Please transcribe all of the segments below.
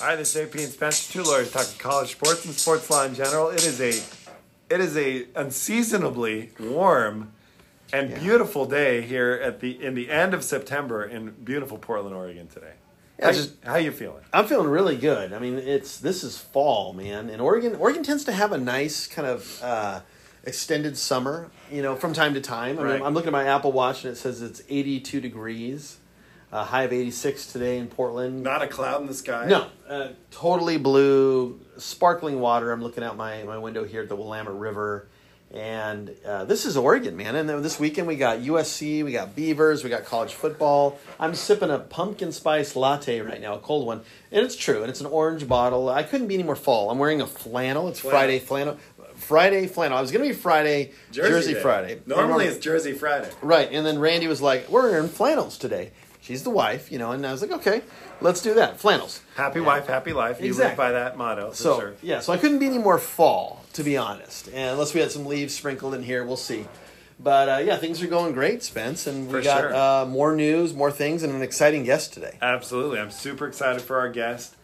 Hi, this is AP and Spencer, two lawyers talking college sports and sports law in general. It is a, it is a unseasonably warm and beautiful day here at the in the end of September in beautiful Portland, Oregon today. Yeah, how, just- you, how you feeling? I'm feeling really good. I mean, it's this is fall, man, and Oregon Oregon tends to have a nice kind of uh, extended summer. You know, from time to time. I Right. I'm looking at my Apple Watch and it says it's 82 degrees, a high of 86 today in Portland. Not a cloud in the sky. No, uh, totally blue, sparkling water. I'm looking out my, my window here at the Willamette River. And uh, this is Oregon, man. And this weekend we got USC, we got Beavers, we got college football. I'm sipping a pumpkin spice latte right now, a cold one. And it's true, and it's an orange bottle. I couldn't be any more fall. I'm wearing a flannel. It's Flannel. Friday flannel. Friday flannel. I was going to be Friday, Jersey, Day. Friday. Normally it's Jersey Friday. Right, and then Randy was like, "We're in flannels today." She's the wife, you know, and I was like, "Okay, let's do that, flannels." Happy wife, happy life. You live Exactly. by that motto for So sure. yeah, so I couldn't be any more fall, to be honest, and unless we had some leaves sprinkled in here, we'll see. But uh, yeah, things are going great, Spence, and we For got sure. uh, more news, more things, and an exciting guest today. Absolutely. I'm super excited for our guest.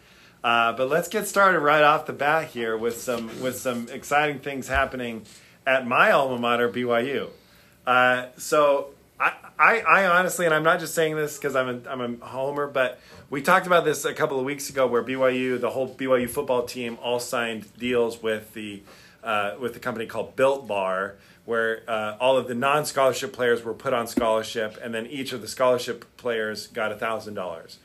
Uh, but let's get started right off the bat here with some with some exciting things happening at my alma mater, BYU. Uh, so I, I, I honestly, and I'm not just saying this because I'm a, I'm a homer, but we talked about this a couple of weeks ago, where BYU, the whole BYU football team, all signed deals with the uh, with the company called Built Bar, where uh, all of the non-scholarship players were put on scholarship, and then each of the scholarship players got thousand dollars.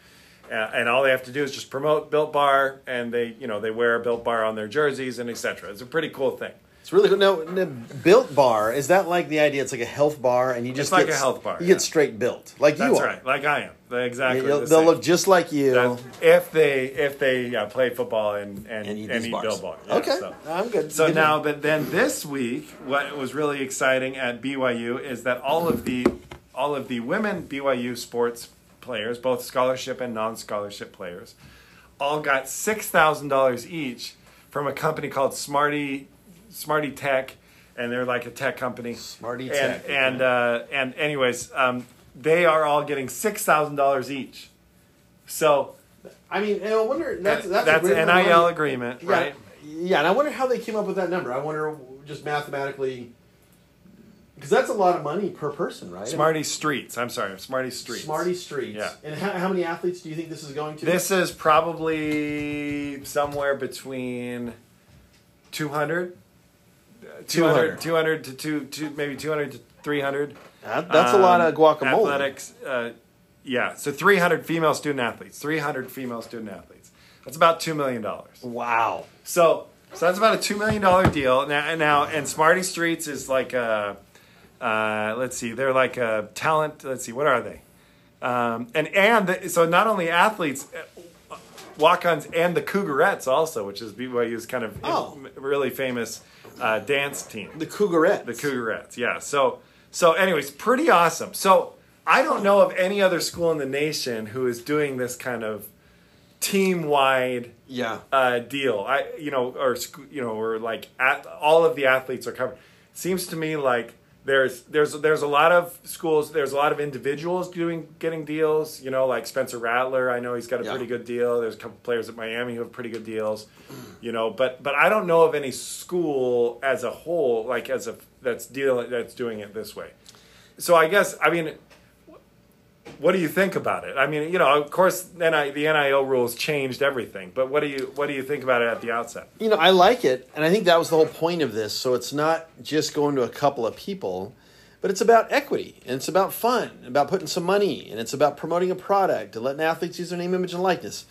And all they have to do is just promote Built Bar, and they, you know, they wear a Built Bar on their jerseys and etc. It's a pretty cool thing. It's really good. No, no, built bar is that like the idea? It's like a health bar, and you just like get, a health bar, You yeah. get straight built, like That's you are. right, like I am. They're exactly. You'll- the they'll same. look just like you. That's- if they if they yeah, play football and and, and eat and these eat bars. Built Bar. Yeah, okay, so. I'm good. So Good to now, but then this week, what was really exciting at BYU is that all of the all of the women BYU sports players, both scholarship and non-scholarship players, all got six thousand dollars each from a company called Smarty Smarty Tech, and they're like a tech company. Smarty Tech, okay. And uh, and anyways, um, they are all getting six thousand dollars each. So I mean, and I wonder that's that's, that's an NIL money. agreement, Yeah, right? Yeah, and I wonder how they came up with that number. I wonder just mathematically, because that's a lot of money per person, right? Smarty Streets. I'm sorry, Smarty Streets. Smarty Streets. Yeah. And how, how many athletes do you think this is going to? This is probably somewhere between 200, 200, 200 to two, two, maybe 200 to 300. That- that's a lot of Um, guacamole. Athletics, uh, yeah. So 300 female student athletes, 300 female student athletes. That's about $2 million. Wow. So, so that's about a two million dollar deal now. Now, and Smarty Streets is like a, uh, let's see, they're like a talent. Let's see, what are they? Um, and and the, so not only athletes, uh, walk-ons, and the Cougarettes also, which is BYU's kind of Oh. really famous uh, dance team. The Cougarettes. The Cougarettes, yeah. So, so, anyways, pretty awesome. So, I don't know of any other school in the nation who is doing this kind of team-wide Yeah. uh, deal. I, you know, or you know, or like at, all of the athletes are covered. Seems to me like there's there's there's a lot of schools. There's a lot of individuals doing getting deals. You know, like Spencer Rattler. I know he's got a Yeah. pretty good deal. There's a couple players at Miami who have pretty good deals. You know, but but I don't know of any school as a whole, like as a that's deal that's doing it this way. So I guess I mean what do you think about it? I mean, you know, of course, NI, the NIL rules changed everything, but what do you what do you think about it at the outset? You know, I like it, and I think that was the whole point of this. So it's not just going to a couple of people, but it's about equity, and it's about fun, about putting some money, and it's about promoting a product and letting athletes use their name, image, and likeness.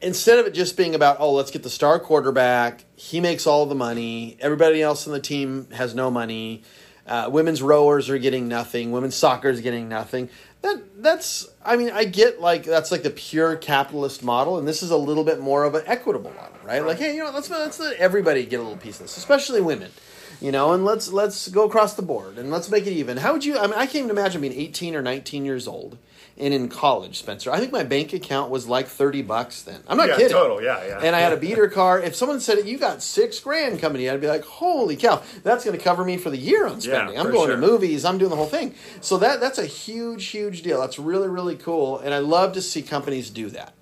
Instead of it just being about, oh, let's get the star quarterback, he makes all the money, everybody else on the team has no money, uh, women's rowers are getting nothing, women's soccer is getting nothing. That that's, I mean, I get like that's like the pure capitalist model, and this is a little bit more of an equitable model, right? Like, hey, you know, let's let's let everybody get a little piece of this, especially women, you know, and let's let's go across the board and let's make it even. How would you? I mean, I can't even imagine being eighteen or nineteen years old and in college, Spencer. I think my bank account was like thirty bucks then. I'm not yeah, kidding. total, yeah, yeah. And I had a beater car. If someone said you got six grand coming in, I'd be like, "Holy cow, that's going to cover me for the year on spending." Yeah, I'm going sure. to movies. I'm doing the whole thing. So that that's a huge, huge deal. That's really, really cool, and I love to see companies do that.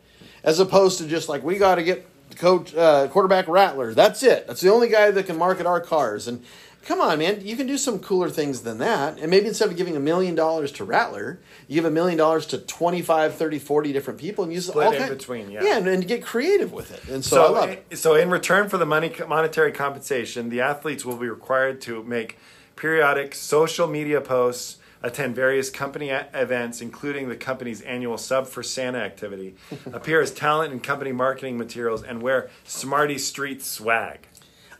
as opposed to just like we got to get coach uh, quarterback Rattler. That's it. That's the only guy that can market our cars. And come on, man, you can do some cooler things than that. And maybe instead of giving a million dollars to Rattler, you give a million dollars to 25, 30, 40 different people and use Split all in kind- between, yeah. Yeah, and, and get creative with it. And so, I love it. So in return for the money monetary compensation, the athletes will be required to make periodic social media posts, attend various company events, including the company's annual Sub for Santa activity, appear as talent in company marketing materials, and wear Smarty Street swag.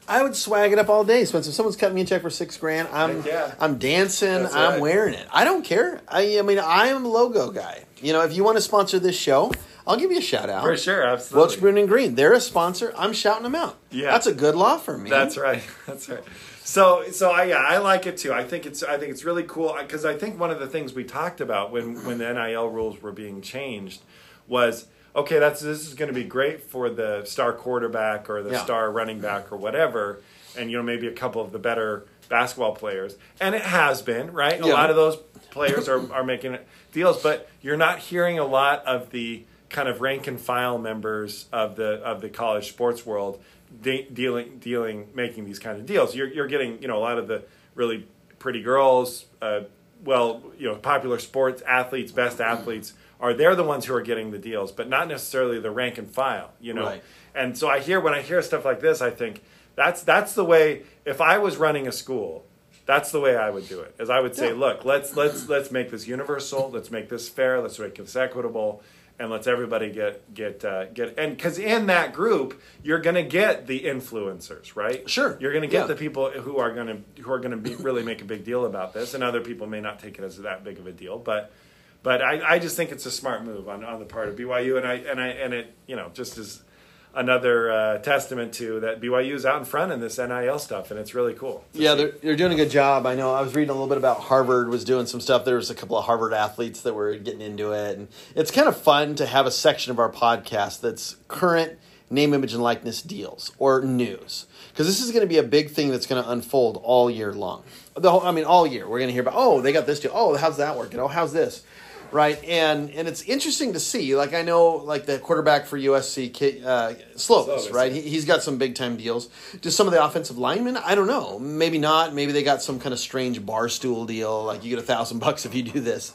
I would swag it up all day, Spencer. If someone's cutting me a check for six grand, I'm yeah. I'm dancing, That's I'm right. wearing it. I don't care. I, I mean, I am a logo guy. You know, if you want to sponsor this show, I'll give you a shout out. For sure, Welch absolutely. Bruin and Green, they're a sponsor. I'm shouting them out. Yeah. that's a good law firm, man. That's right. That's right. So, so I yeah, I like it too. I think it's I think it's really cool because I think one of the things we talked about when when the NIL rules were being changed was okay. That's this is going to be great for the star quarterback or the Yeah. star running back or whatever, and you know maybe a couple of the better basketball players, and it has been right. A lot of those players are are making deals, but you're not hearing a lot of the kind of rank and file members of the of the college sports world de- dealing dealing making these kind of deals. You're you're getting you know a lot of the really pretty girls, uh, well you know popular sports athletes, best athletes are they're the ones who are getting the deals, but not necessarily the rank and file. You know, Right. and so I hear when I hear stuff like this, I think that's that's the way. If I was running a school. That's the way I would do it. Is I would say, Yeah. look, let's let's let's make this universal. Let's make this fair. Let's make this equitable, and let's everybody get get uh, get. And because in that group, you're going to get the influencers, right? Sure. You're going to get Yeah. the people who are going to who are going to be really make a big deal about this, and other people may not take it as that big of a deal, but. But I, I just think it's a smart move on, on the part of BYU, and I and I and it you know just is another uh, testament to that BYU is out in front in this NIL stuff, and it's really cool. Yeah, they're, they're doing a good job. I know. I was reading a little bit about Harvard was doing some stuff. There was a couple of Harvard athletes that were getting into it, and it's kind of fun to have a section of our podcast that's current name, image, and likeness deals or news because this is going to be a big thing that's going to unfold all year long. The whole, I mean, all year we're going to hear about. Oh, they got this deal. Oh, how's that working? Oh, how's this? Right, and and it's interesting to see. Like I know, like the quarterback for USC, uh, Slovis, Slovis, right? yeah. He, he's got some big time deals. Do some of the offensive linemen? I don't know. Maybe not. Maybe they got some kind of strange bar stool deal. Like you get a thousand bucks if you do this.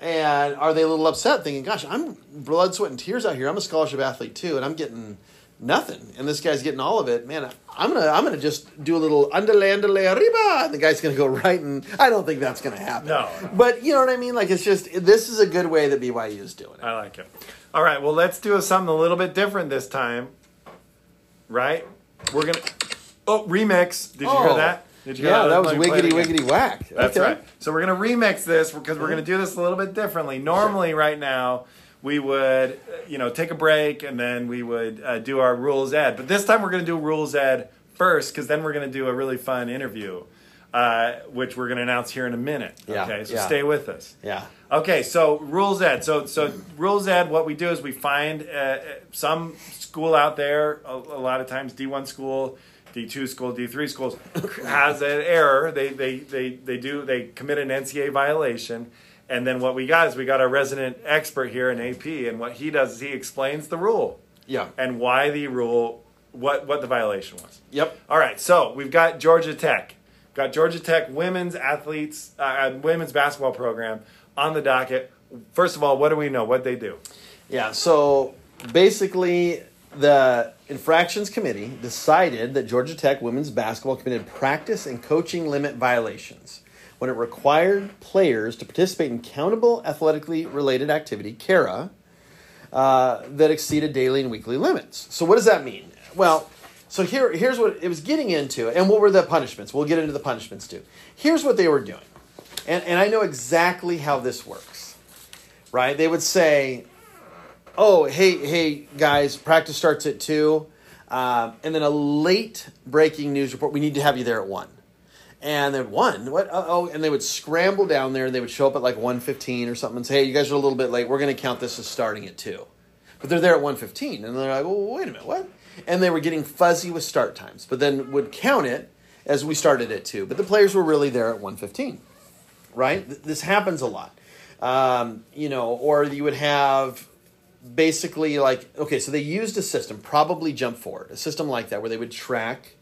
And are they a little upset, thinking, "Gosh, I'm blood, sweat, and tears out here. I'm a scholarship athlete too, and I'm getting nothing, and this guy's getting all of it. Man, I'm gonna I'm gonna just do a little underlay, underlay, arriba, and the guy's gonna go right, and I don't think that's gonna happen. No. but you know what I mean. Like it's just this is a good way that BYU is doing it. I like it. All right, well, let's do something a little bit different this time. Right? We're gonna. Oh, remix! Did you Oh. hear that? Did you Yeah, that was play it wiggity wiggity whack. That's Okay. right. So we're gonna remix this because we're gonna do this a little bit differently. Normally, right now, we would, you know, take a break and then we would uh, do our rules ed. But this time, we're gonna do rules ed first because then we're gonna do a really fun interview, uh, which we're gonna announce here in a minute. Yeah, Okay, so yeah. stay with us. Yeah. Okay, so rules ed. So so rules ed. What we do is we find uh, some school out there. A, a lot of times, D one school, D two school, D three schools has an error. They they they they do they commit an NCA violation. And then what we got is we got our resident expert here in AP, and what he does is he explains the rule Yeah. and why the rule, what what the violation was. Yep. All right, so we've got Georgia Tech. Got Georgia Tech women's athletes, uh, uh, women's basketball program on the docket. First of all, what do we know? What they do? Yeah, so basically, the infractions committee decided that Georgia Tech women's basketball committed practice and coaching limit violations when it required players to participate in countable athletically related activity, CARA, uh, that exceeded daily and weekly limits. So, what does that mean? Well, so here, here's what it was getting into, and what were the punishments? We'll get into the punishments too. Here's what they were doing, and, and I know exactly how this works, right? They would say, oh, hey, hey, guys, practice starts at two, um, and then a late breaking news report. We need to have you there at one. And then one, what? Uh, oh, and they would scramble down there, and they would show up at like one fifteen or something, and say, "Hey, you guys are a little bit late. We're going to count this as starting at two. But they're there at one fifteen, and they're like, "Oh, wait a minute, what?" And they were getting fuzzy with start times, but then would count it as we started at two. But the players were really there at one fifteen right? This happens a lot. Um, you know, or you would have basically like okay, so they used a system, probably JumpForward, a system like that where they would track.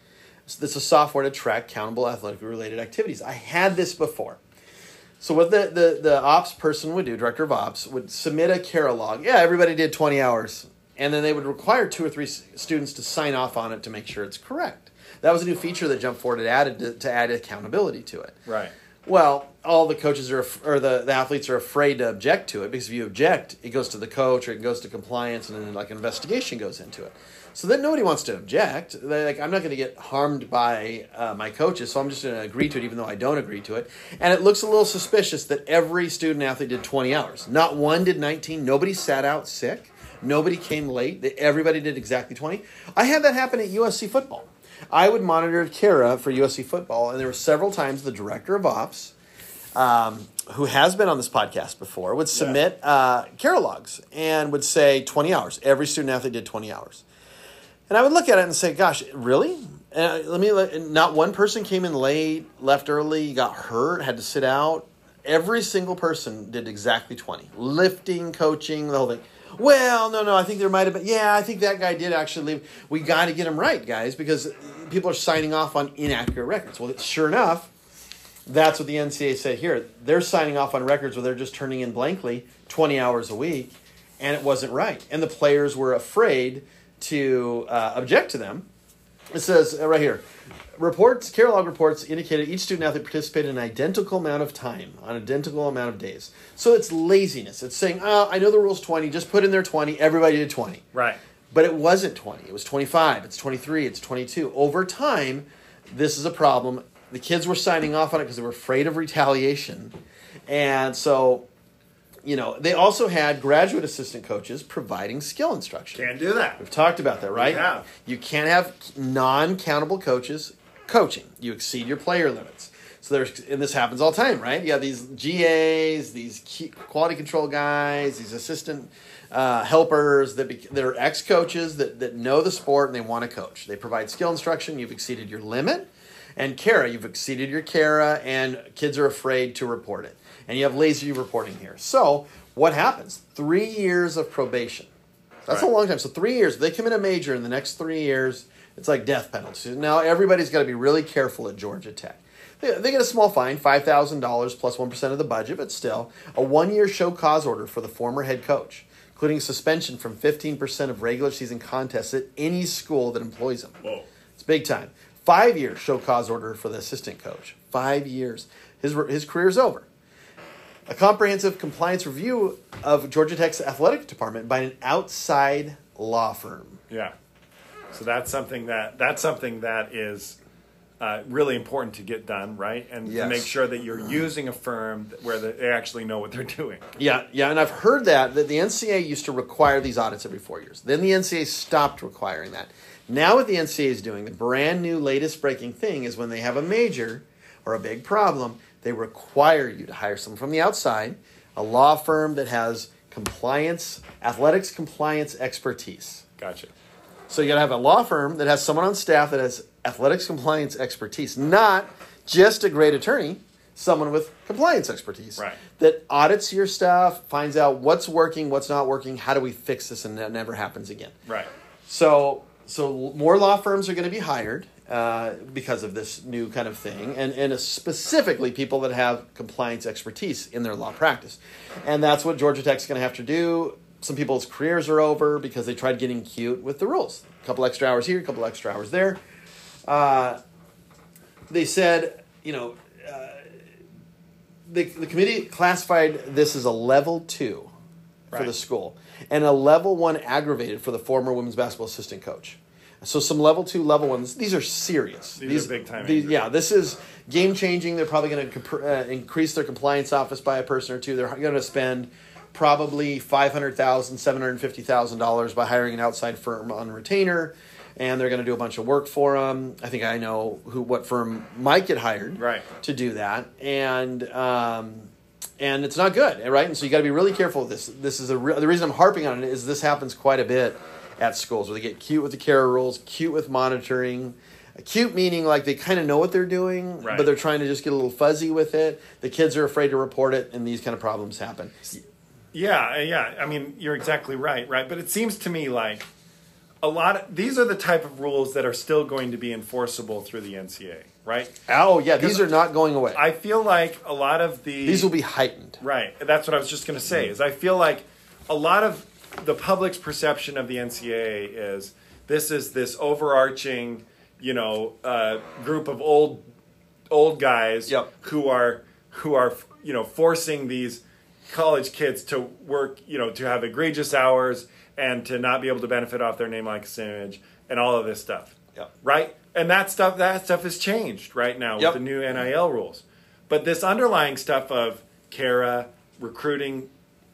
This is software to track countable athletically related activities. I had this before. So what the, the, the ops person would do, director of ops, would submit a CARA log. Yeah, everybody did 20 hours. And then they would require two or three students to sign off on it to make sure it's correct. That was a new feature that JumpForward had added to, to add accountability to it. Right. Well, all the coaches are, or the, the athletes are afraid to object to it because if you object, it goes to the coach or it goes to compliance and then like an investigation goes into it. So then nobody wants to object. They're like, I'm not going to get harmed by uh, my coaches, so I'm just going to agree to it even though I don't agree to it. And it looks a little suspicious that every student athlete did 20 hours. Not one did 19. Nobody sat out sick. Nobody came late. Everybody did exactly 20. I had that happen at USC football. I would monitor CARA for USC football, and there were several times the director of ops, um, who has been on this podcast before, would submit uh, CARA logs and would say 20 hours. Every student athlete did 20 hours. And I would look at it and say, gosh, really? Uh, let me, not one person came in late, left early, got hurt, had to sit out. Every single person did exactly 20. Lifting, coaching, the whole thing. Well, no, no, I think there might have been. Yeah, I think that guy did actually leave. We got to get him right, guys, because people are signing off on inaccurate records. Well, sure enough, that's what the NCAA said here. They're signing off on records where they're just turning in blankly 20 hours a week, and it wasn't right. And the players were afraid to uh, object to them. It says uh, right here reports, care log reports indicated each student athlete participated an identical amount of time on identical amount of days. So it's laziness. It's saying, oh, I know the rule's 20, just put in there 20, everybody did 20. Right. But it wasn't 20. It was 25. It's 23. It's 22. Over time, this is a problem. The kids were signing off on it because they were afraid of retaliation. And so, you know, they also had graduate assistant coaches providing skill instruction. Can't do that. We've talked about that, right? have. You can't have non-countable coaches coaching. You exceed your player limits. So there's, and this happens all the time, right? You have these GAs, these quality control guys, these assistant uh, helpers that be, that are ex-coaches that, that know the sport and they want to coach. They provide skill instruction. You've exceeded your limit, and CARA, you've exceeded your CARA, and kids are afraid to report it. And you have lazy reporting here. So what happens? Three years of probation. That's a long time. So three years. If they commit a major in the next three years, it's like death penalty. Now everybody's got to be really careful at Georgia Tech. They, they get a small fine, five thousand dollars plus one percent of the budget, but still a one-year show cause order for the former head coach, including suspension from fifteen percent of regular season contests at any school that employs him. Whoa. It's big time. Five year show cause order for the assistant coach. Five years. His his career's over a comprehensive compliance review of Georgia Tech's athletic department by an outside law firm. Yeah. So that's something that that's something that is uh, really important to get done, right? And Yes. to make sure that you're using a firm where they actually know what they're doing. Yeah, yeah, and I've heard that that the NCA used to require these audits every four years. Then the NCA stopped requiring that. Now, what the NCA is doing, the brand new latest breaking thing is when they have a major or a big problem, they require you to hire someone from the outside, a law firm that has compliance, athletics compliance expertise. Gotcha. So you got to have a law firm that has someone on staff that has athletics compliance expertise, not just a great attorney, someone with compliance expertise. Right. That audits your stuff, finds out what's working, what's not working, how do we fix this and that never happens again. Right. So so more law firms are going to be hired uh, because of this new kind of thing, and and specifically people that have compliance expertise in their law practice, and that's what Georgia Tech's going to have to do. Some people's careers are over because they tried getting cute with the rules. A couple extra hours here, a couple extra hours there. Uh, they said, you know, uh, the the committee classified this as a level two for Right. the school and a level one aggravated for the former women's basketball assistant coach. So some level two, level ones. These are serious. These are big time these- yeah, this is game changing. They're probably going to uh, increase their compliance office by a person or two. They're going to spend probably five hundred thousand, seven hundred fifty thousand dollars $750,000 by hiring an outside firm on retainer, and they're going to do a bunch of work for them. I think I know who what firm might get hired Right. to do that, and um, and it's not good, right? And so you got to be really careful with this. This is a re- the reason I'm harping on it is this happens quite a bit at schools where they get cute with the CARE rules, cute with monitoring. Cute meaning like they kind of know what they're doing, Right. but they're trying to just get a little fuzzy with it. The kids are afraid to report it, and these kind of problems happen. Yeah, uh, yeah. I mean, you're exactly right, right? But it seems to me like a lot of these are the type of rules that are still going to be enforceable through the NCA, right? Oh yeah, these are not going away. I feel like a lot of the these will be heightened. Right. That's what I was just going to say. Is I feel like a lot of the public's perception of the NCA is this is this overarching, you know, uh, group of old old guys Yep. who are who are you know forcing these college kids to work, you know, to have egregious hours and to not be able to benefit off their name like image and all of this stuff. Yep. Right? And that stuff that stuff has changed right now Yep. with the new NIL rules. But this underlying stuff of CARA, recruiting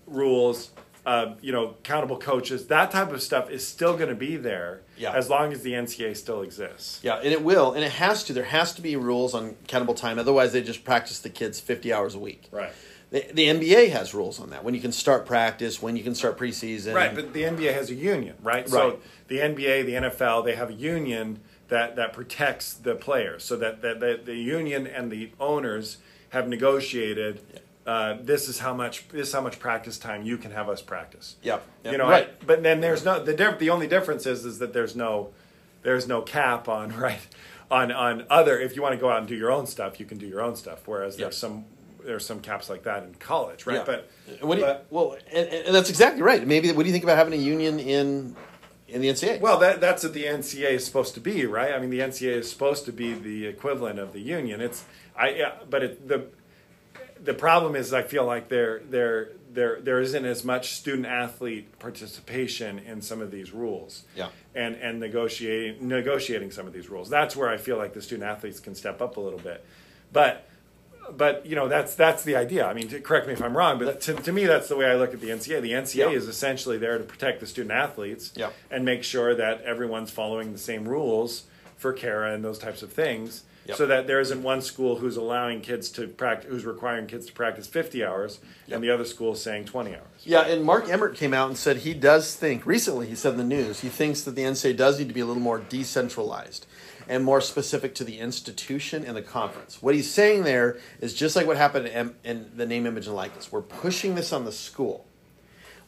rules, uh, you know, accountable coaches, that type of stuff is still going to be there Yeah. as long as the NCA still exists. Yeah, and it will, and it has to. There has to be rules on accountable time. Otherwise, they just practice the kids fifty hours a week. Right. The, the NBA has rules on that. When you can start practice, when you can start preseason. Right, but the NBA has a union, right? Right. So the NBA, the NFL, they have a union that, that protects the players. So that, that, that the union and the owners have negotiated. Uh, this is how much. This is how much practice time you can have us practice. Yep, yep, You know, right. I- but then there's no the diff, the only difference is is that there's no there's no cap on right on on other. If you want to go out and do your own stuff, you can do your own stuff. Whereas there's some there's some caps like that in college, right? Yeah. But what do you, but- well, and, and that's exactly right. Maybe what do you think about having a union in in the NCAA? Well, that, that's what the NCAA is supposed to be, right? I mean, the NCAA is supposed to be the equivalent of the union. It's I, yeah, but it, the the problem is, I feel like there there there there isn't as much student athlete participation in some of these rules. Yeah. and and negotiating negotiating some of these rules. That's where I feel like the student athletes can step up a little bit, but. But you know that's that's the idea. I mean, to, correct me if I'm wrong, but to, to me that's the way I look at the NCA. The NCA Yeah. is essentially there to protect the student athletes Yeah. and make sure that everyone's following the same rules for CARA and those types of things, Yep. so that there isn't one school who's allowing kids to practice, who's requiring kids to practice 50 hours, Yep. and the other school saying 20 hours. Yeah, and Mark Emmert came out and said he does think, recently he said in the news, he thinks that the NCA does need to be a little more decentralized and more specific to the institution and the conference. What he's saying there is just like what happened in, in the name, image, and likeness. We're pushing this on the school,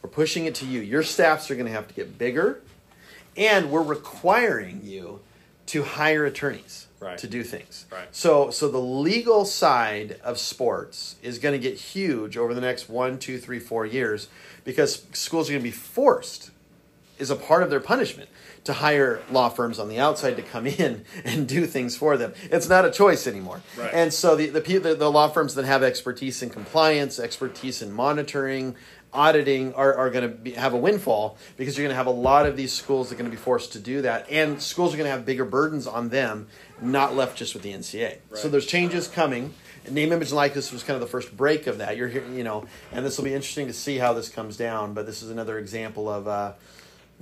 we're pushing it to you. Your staffs are going to have to get bigger, and we're requiring you to hire attorneys Right. to do things. Right. So, so the legal side of sports is going to get huge over the next one, two, three, four years because schools are going to be forced, is a part of their punishment, to hire law firms on the outside to come in and do things for them. It's not a choice anymore. Right. And so the the, the law firms that have expertise in compliance, expertise in monitoring, auditing are, are going to have a windfall because you're going to have a lot of these schools that are going to be forced to do that, and schools are going to have bigger burdens on them, not left just with the NCA. So there's changes coming. Name, image, and likeness was kind of the first break of that. You're here, you know, and this will be interesting to see how this comes down. But this is another example of. Uh,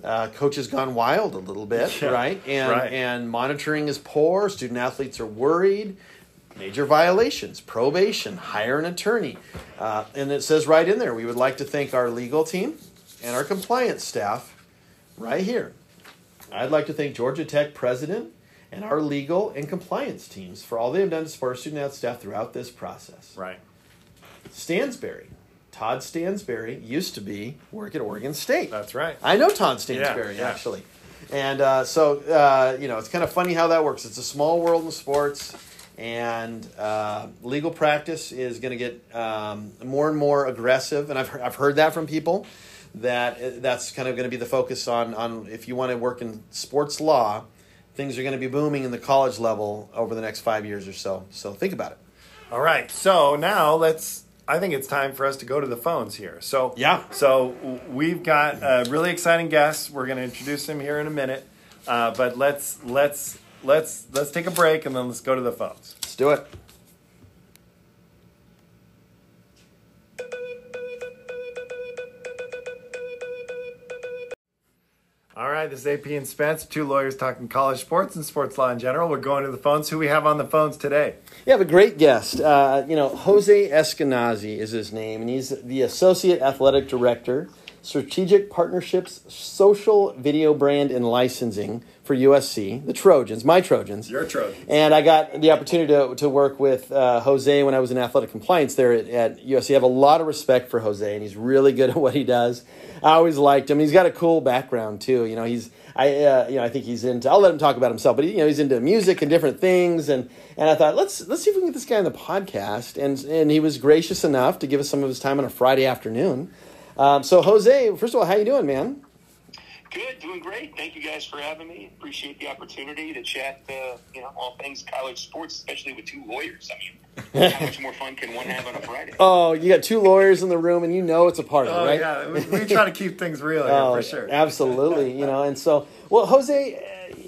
uh, coaches gone wild a little bit, Yeah, right? And right. and monitoring is poor. Student athletes are worried. Major violations, probation, hire an attorney, uh, and it says right in there. We would like to thank our legal team and our compliance staff, right here. I'd like to thank Georgia Tech president and our legal and compliance teams for all they have done to support our student athlete staff throughout this process. Right. Stansbury, Todd Stansbury used to be work at Oregon State. That's right. I know Todd Stansbury Yeah, yeah. actually, and uh, so uh, you know it's kind of funny how that works. It's a small world in sports, and uh, legal practice is going to get um, more and more aggressive. And I've I've heard that from people that uh, that's kind of going to be the focus on on if you want to work in sports law, things are going to be booming in the college level over the next five years or so. So think about it. All right. So now let's. I think it's time for us to go to the phones here. So Yeah. So we've got a really exciting guest. We're going to introduce him here in a minute. Uh, but let's let's let's let's take a break and then let's go to the phones. Let's do it. All right, this is AP and Spence, two lawyers talking college sports and sports law in general. We're going to the phones. Who we have on the phones today? You have a great guest. Uh, you know, Jose Eskenazi is his name, and he's the Associate Athletic Director strategic partnerships, social video brand, and licensing for USC, the Trojans, my Trojans. Your Trojans. And I got the opportunity to, to work with uh, Jose when I was in athletic compliance there at, at USC. I have a lot of respect for Jose, and he's really good at what he does. I always liked him. He's got a cool background too. You know, he's I uh, you know I think he's into. I'll let him talk about himself, but he, you know he's into music and different things. And and I thought let's let's see if we can get this guy on the podcast. And and he was gracious enough to give us some of his time on a Friday afternoon. Um, so Jose, first of all, how you doing, man? Good, doing great. Thank you guys for having me. Appreciate the opportunity to chat, uh, you know, all things college sports, especially with two lawyers. I mean, how much more fun can one have on a Friday? Oh, you got two lawyers in the room, and you know it's a party, Oh right? yeah, we, we try to keep things real here Oh, for sure. absolutely. You know, and so, well, Jose,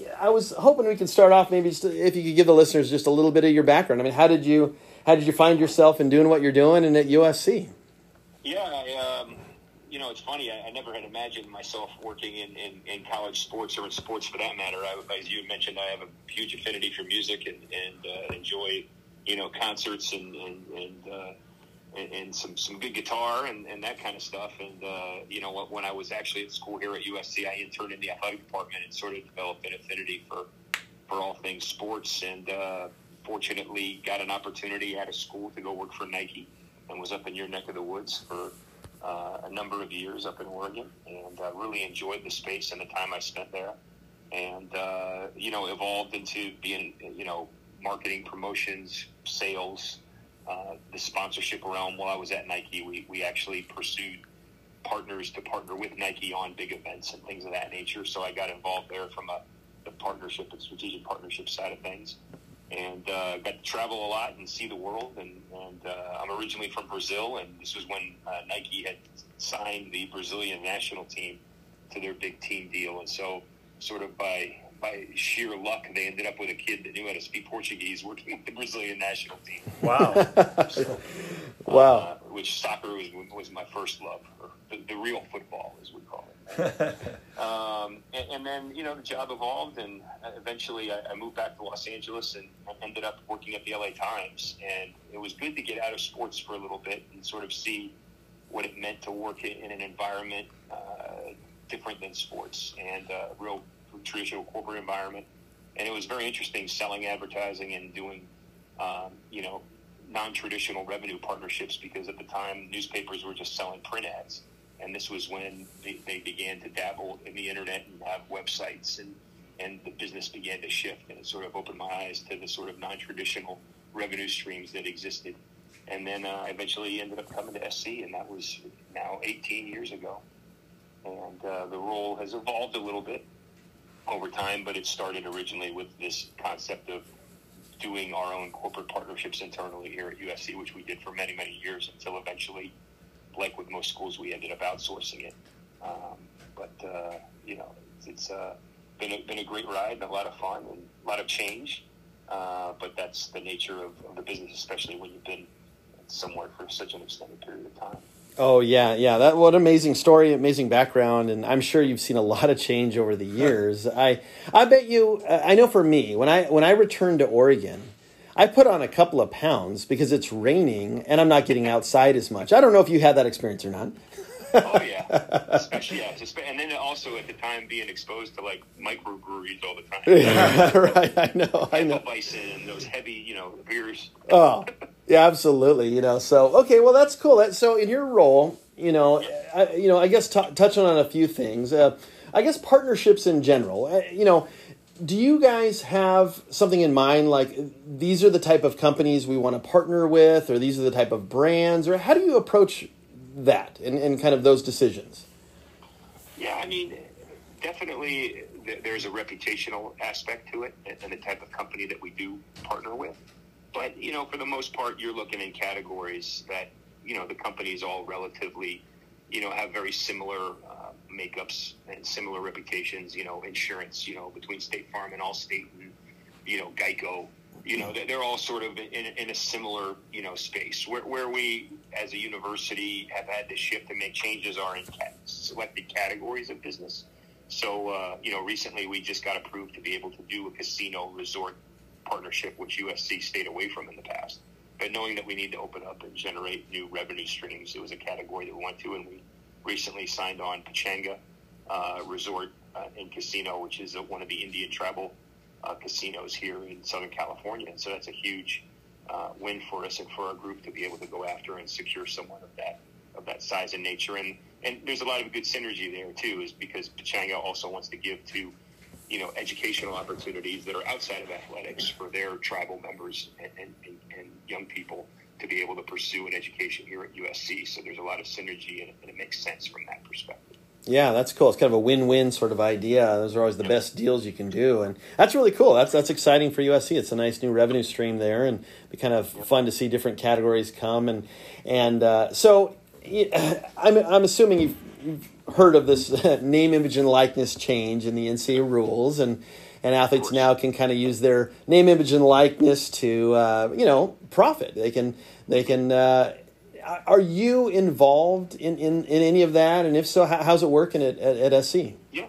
uh, I was hoping we could start off maybe just if you could give the listeners just a little bit of your background. I mean, how did you how did you find yourself in doing what you're doing and at USC? Yeah, I, um, you know, it's funny. I, I never had imagined myself working in, in, in college sports or in sports for that matter. I, as you mentioned, I have a huge affinity for music and, and uh, enjoy, you know, concerts and and and, uh, and, and some some good guitar and, and that kind of stuff. And uh, you know, when I was actually at school here at USC, I interned in the athletic department and sort of developed an affinity for for all things sports. And uh, fortunately, got an opportunity out of school to go work for Nike and was up in your neck of the woods for uh, a number of years up in Oregon, and uh, really enjoyed the space and the time I spent there, and uh, you know evolved into being you know marketing, promotions, sales, uh, the sponsorship realm. While I was at Nike, we we actually pursued partners to partner with Nike on big events and things of that nature. So I got involved there from a the partnership and strategic partnership side of things and uh, got to travel a lot and see the world. And, and uh, I'm originally from Brazil, and this was when uh, Nike had signed the Brazilian national team to their big team deal. And so, sort of by by sheer luck, they ended up with a kid that knew how to speak Portuguese working with the Brazilian national team. Wow. Wow. Uh, which soccer was, was my first love, or the, the real football, as we call it. Um, and, and then, you know, the job evolved, and uh, eventually I, I moved back to Los Angeles and ended up working at the LA Times. And it was good to get out of sports for a little bit and sort of see what it meant to work in, an environment uh, different than sports and a real traditional corporate environment. And it was very interesting selling advertising and doing, um, you know, non-traditional revenue partnerships because at the time newspapers were just selling print ads and this was when they, they began to dabble in the internet and have websites and and the business began to shift and it sort of opened my eyes to the sort of non-traditional revenue streams that existed. And then uh, I eventually ended up coming to SC and that was now 18 years ago. And uh, the role has evolved a little bit over time but it started originally with this concept of doing our own corporate partnerships internally here at USC, which we did for many, many years until eventually, like with most schools, we ended up outsourcing it. Um, but, uh, you know, it's, it's uh, been, a, been a great ride and a lot of fun and a lot of change. Uh, but that's the nature of, of the business, especially when you've been somewhere for such an extended period of time. Oh yeah, yeah. That what an amazing story, amazing background, and I'm sure you've seen a lot of change over the years. I I bet you. Uh, I know for me, when I when I returned to Oregon, I put on a couple of pounds because it's raining and I'm not getting outside as much. I don't know if you had that experience or not. oh yeah, especially yeah, and then also at the time being exposed to like microbreweries all the time. Yeah, right. I know. I know. Bison and those heavy, you know, beers. Oh, yeah, absolutely. You know, so okay, well, that's cool. That, so, in your role, you know, I, you know, I guess t- touching on a few things. Uh, I guess partnerships in general. Uh, you know, do you guys have something in mind? Like these are the type of companies we want to partner with, or these are the type of brands, or how do you approach that and, and kind of those decisions? Yeah, I mean, definitely there's a reputational aspect to it and the type of company that we do partner with. But, you know, for the most part, you're looking in categories that, you know, the companies all relatively, you know, have very similar uh, makeups and similar reputations, you know, insurance, you know, between State Farm and Allstate and, you know, Geico, you know, they're all sort of in, in a similar, you know, space. Where, where we, as a university, have had to shift and make changes are in selected categories of business. So, uh, you know, recently we just got approved to be able to do a casino resort partnership, which USC stayed away from in the past. But knowing that we need to open up and generate new revenue streams, it was a category that we went to, and we recently signed on Pechanga uh, Resort uh, and Casino, which is one of the Indian tribal uh, casinos here in Southern California. And so that's a huge uh, win for us and for our group to be able to go after and secure someone of that of that size and nature. And and there's a lot of good synergy there too, is because Pechanga also wants to give to you know educational opportunities that are outside of athletics for their tribal members and, and, and young people to be able to pursue an education here at USC. So there's a lot of synergy and, and it makes sense from that perspective. Yeah, that's cool. It's kind of a win-win sort of idea. Those are always the best deals you can do, and that's really cool. That's that's exciting for USC. It's a nice new revenue stream there, and be kind of fun to see different categories come. And and uh, so, I'm I'm assuming you've, you've heard of this name, image, and likeness change in the NCAA rules, and and athletes now can kind of use their name, image, and likeness to uh, you know profit. They can they can. Uh, are you involved in, in, in any of that? And if so, how, how's it working at, at, at SC? Yeah.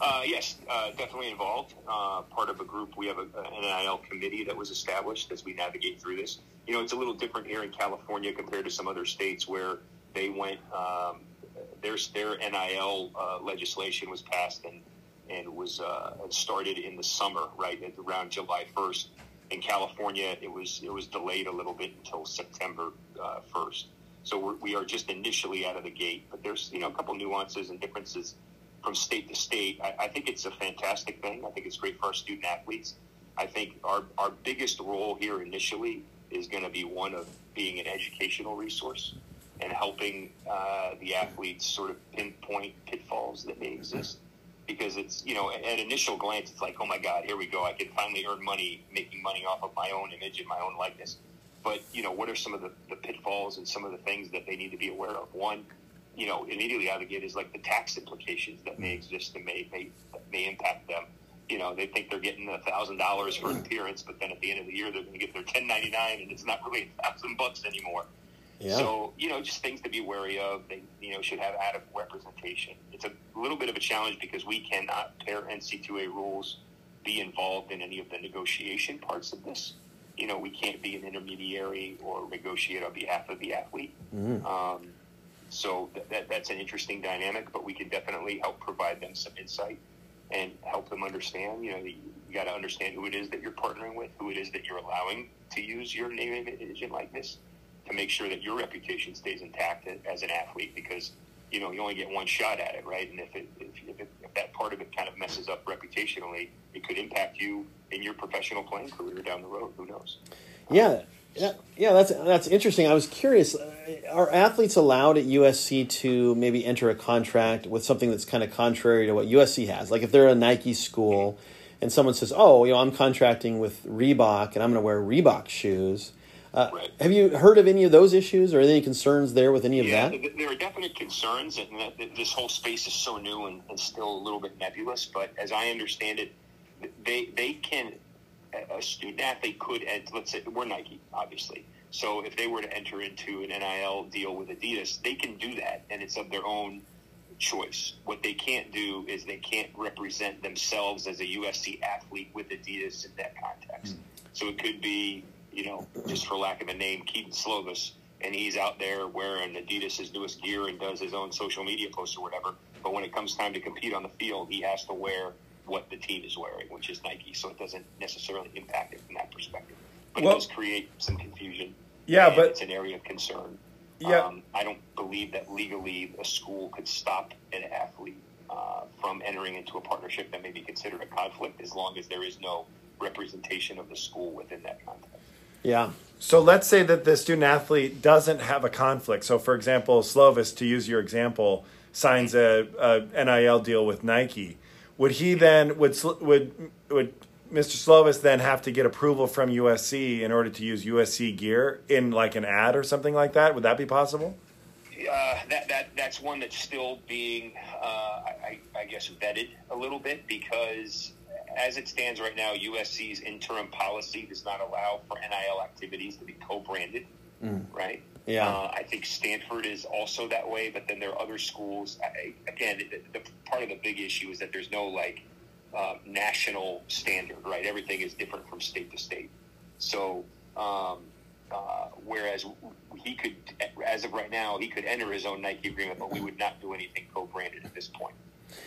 Uh, yes, uh, definitely involved. Uh, part of a group. We have a, an NIL committee that was established as we navigate through this. You know, it's a little different here in California compared to some other states where they went. Um, their their NIL uh, legislation was passed and and was uh, started in the summer, right around July first in California, it was it was delayed a little bit until September uh, first. so we're, we are just initially out of the gate. But there's you know a couple nuances and differences from state to state. I, I think it's a fantastic thing. I think it's great for our student athletes. I think our our biggest role here initially is going to be one of being an educational resource and helping uh, the athletes sort of pinpoint pitfalls that may exist because it's you know at initial glance it's like oh my god here we go. I can finally earn money making money off of my own image and my own likeness. But you know what are some of the, the pitfalls and some of the things that they need to be aware of? One you know immediately out of the gate is like the tax implications that may mm. exist and may may, may impact them. You know they think they're getting a thousand dollars for an appearance but then at the end of the year they're going to get their 1099 and it's not really a thousand bucks anymore yeah. So, you know, just things to be wary of. They, you know, should have adequate representation. It's a little bit of a challenge because we cannot, per NC2A rules, be involved in any of the negotiation parts of this. You know, we can't be an intermediary or negotiate on behalf of the athlete. Mm-hmm. Um, so th- that, that's an interesting dynamic, but we can definitely help provide them some insight and help them understand. You know, you, you got to understand who it is that you're partnering with, who it is that you're allowing to use your name, image, and likeness to make sure that your reputation stays intact as an athlete because you know you only get one shot at it, right? And if it, if, if, it, if that part of it kind of messes up reputationally, it could impact you in your professional playing career down the road. Who knows? Yeah. Yeah, yeah, that's that's interesting. I was curious: are athletes allowed at USC to maybe enter a contract with something that's kind of contrary to what USC has? Like if they're a Nike school, and someone says, "Oh, you know, I'm contracting with Reebok, and I'm going to wear Reebok shoes," Uh, right. Have you heard of any of those issues or any concerns there with any of yeah, that? There are definite concerns, and this whole space is so new and, and, still a little bit nebulous. But as I understand it, they they can a student athlete could let's say we're Nike, obviously. So if they were to enter into an NIL deal with Adidas, they can do that, and it's of their own choice. What they can't do is they can't represent themselves as a USC athlete with Adidas in that context. Mm. So it could be you know, just for lack of a name, Kedon Slovis, and he's out there wearing Adidas' newest gear and does his own social media posts or whatever. But when it comes time to compete on the field, he has to wear what the team is wearing, which is Nike. So it doesn't necessarily impact it from that perspective. But well, it does create some confusion. Yeah, but it's an area of concern. Yeah. Um, I don't believe that legally a school could stop an athlete uh, from entering into a partnership that may be considered a conflict as long as there is no representation of the school within that context. Yeah. So let's say that the student athlete doesn't have a conflict. So, for example, Slovis, to use your example, signs a, a NIL deal with Nike. Would he then would would would Mr. Slovis then have to get approval from USC in order to use USC gear in like an ad or something like that? Would that be possible? Uh, that that that's one that's still being, uh, I, I guess, vetted a little bit because as it stands right now, USC's interim policy does not allow for NIL activities to be co-branded, mm. right? Yeah. Uh, I think Stanford is also that way, but then there are other schools. I, again, the, the, part of the big issue is that there's no like uh, national standard, right? Everything is different from state to state. So, um, Uh, whereas he could, as of right now, he could enter his own Nike agreement, but we would not do anything co-branded at this point.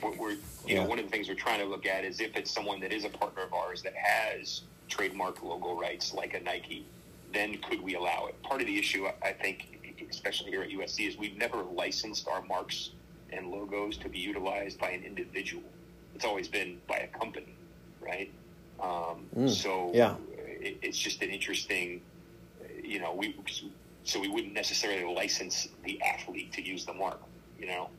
We're, we're you Yeah. know, one of the things we're trying to look at is if it's someone that is a partner of ours that has trademark logo rights like a Nike, then could we allow it? Part of the issue, I- I think, especially here at USC, is we've never licensed our marks and logos to be utilized by an individual. It's always been by a company, right? Um, Mm, so yeah. it, it's just an interesting, you know, we so we wouldn't necessarily license the athlete to use the mark, you know.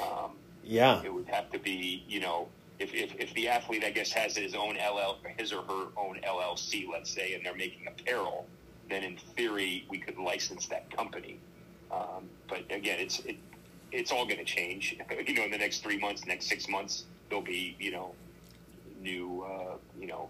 Um, Yeah. it would have to be, you know, if, if, if the athlete, I guess, has his own LL, his or her own LLC, let's say, and they're making apparel, then in theory we could license that company. Um, but again, it's it, it's all going to change. You know, in the next three months, next six months, there'll be you know new uh, you know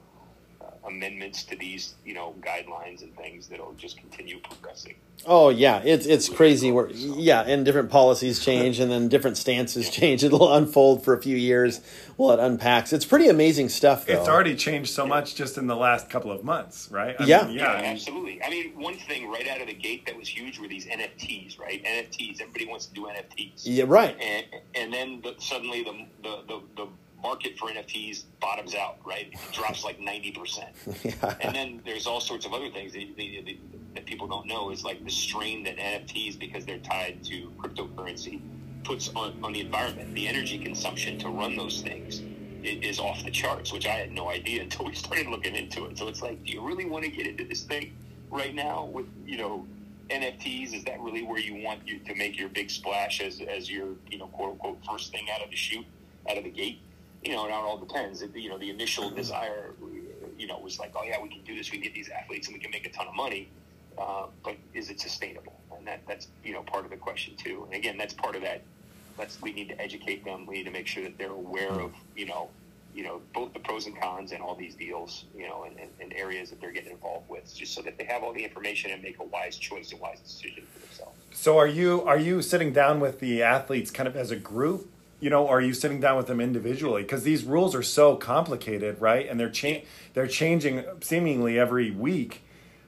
amendments to these you know guidelines and things that'll just continue progressing. Oh yeah, it's it's crazy. Where yeah, and different policies change, and then different stances change. It'll unfold for a few years while it unpacks. It's pretty amazing stuff. Though. It's already changed so much just in the last couple of months, right? I Yeah. mean, Yeah, yeah. Absolutely. I mean, one thing right out of the gate that was huge were these NFTs, right? NFTs. Everybody wants to do NFTs. Yeah, right. And and then the, suddenly the, the the the market for NFTs bottoms out, right? It drops like ninety percent. Yeah. And then there's all sorts of other things that, that, that- that people don't know is like the strain that NFTs, because they're tied to cryptocurrency, puts on, on the environment. The energy consumption to run those things is off the charts, which I had no idea until we started looking into it. So it's like, do you really want to get into this thing right now with, you know, NFTs? Is that really where you want you to make your big splash as, as your, you know, quote unquote first thing out of the chute, out of the gate? You know, and it all depends. It- You know, the initial desire, you know, was like, oh yeah, we can do this. We can get these athletes and we can make a ton of money. Uh, but is it sustainable? And that, that's you know part of the question too. And again, that's part of that. Let's we need to educate them. We need to make sure that they're aware of you know you know both the pros and cons and all these deals you know and, and, and areas that they're getting involved with, just so that they have all the information and make a wise choice and wise decision for themselves. So are you are you sitting down with the athletes kind of as a group, you know, are you sitting down with them individually? Because these rules are so complicated, right? And they're cha- they're changing seemingly every week.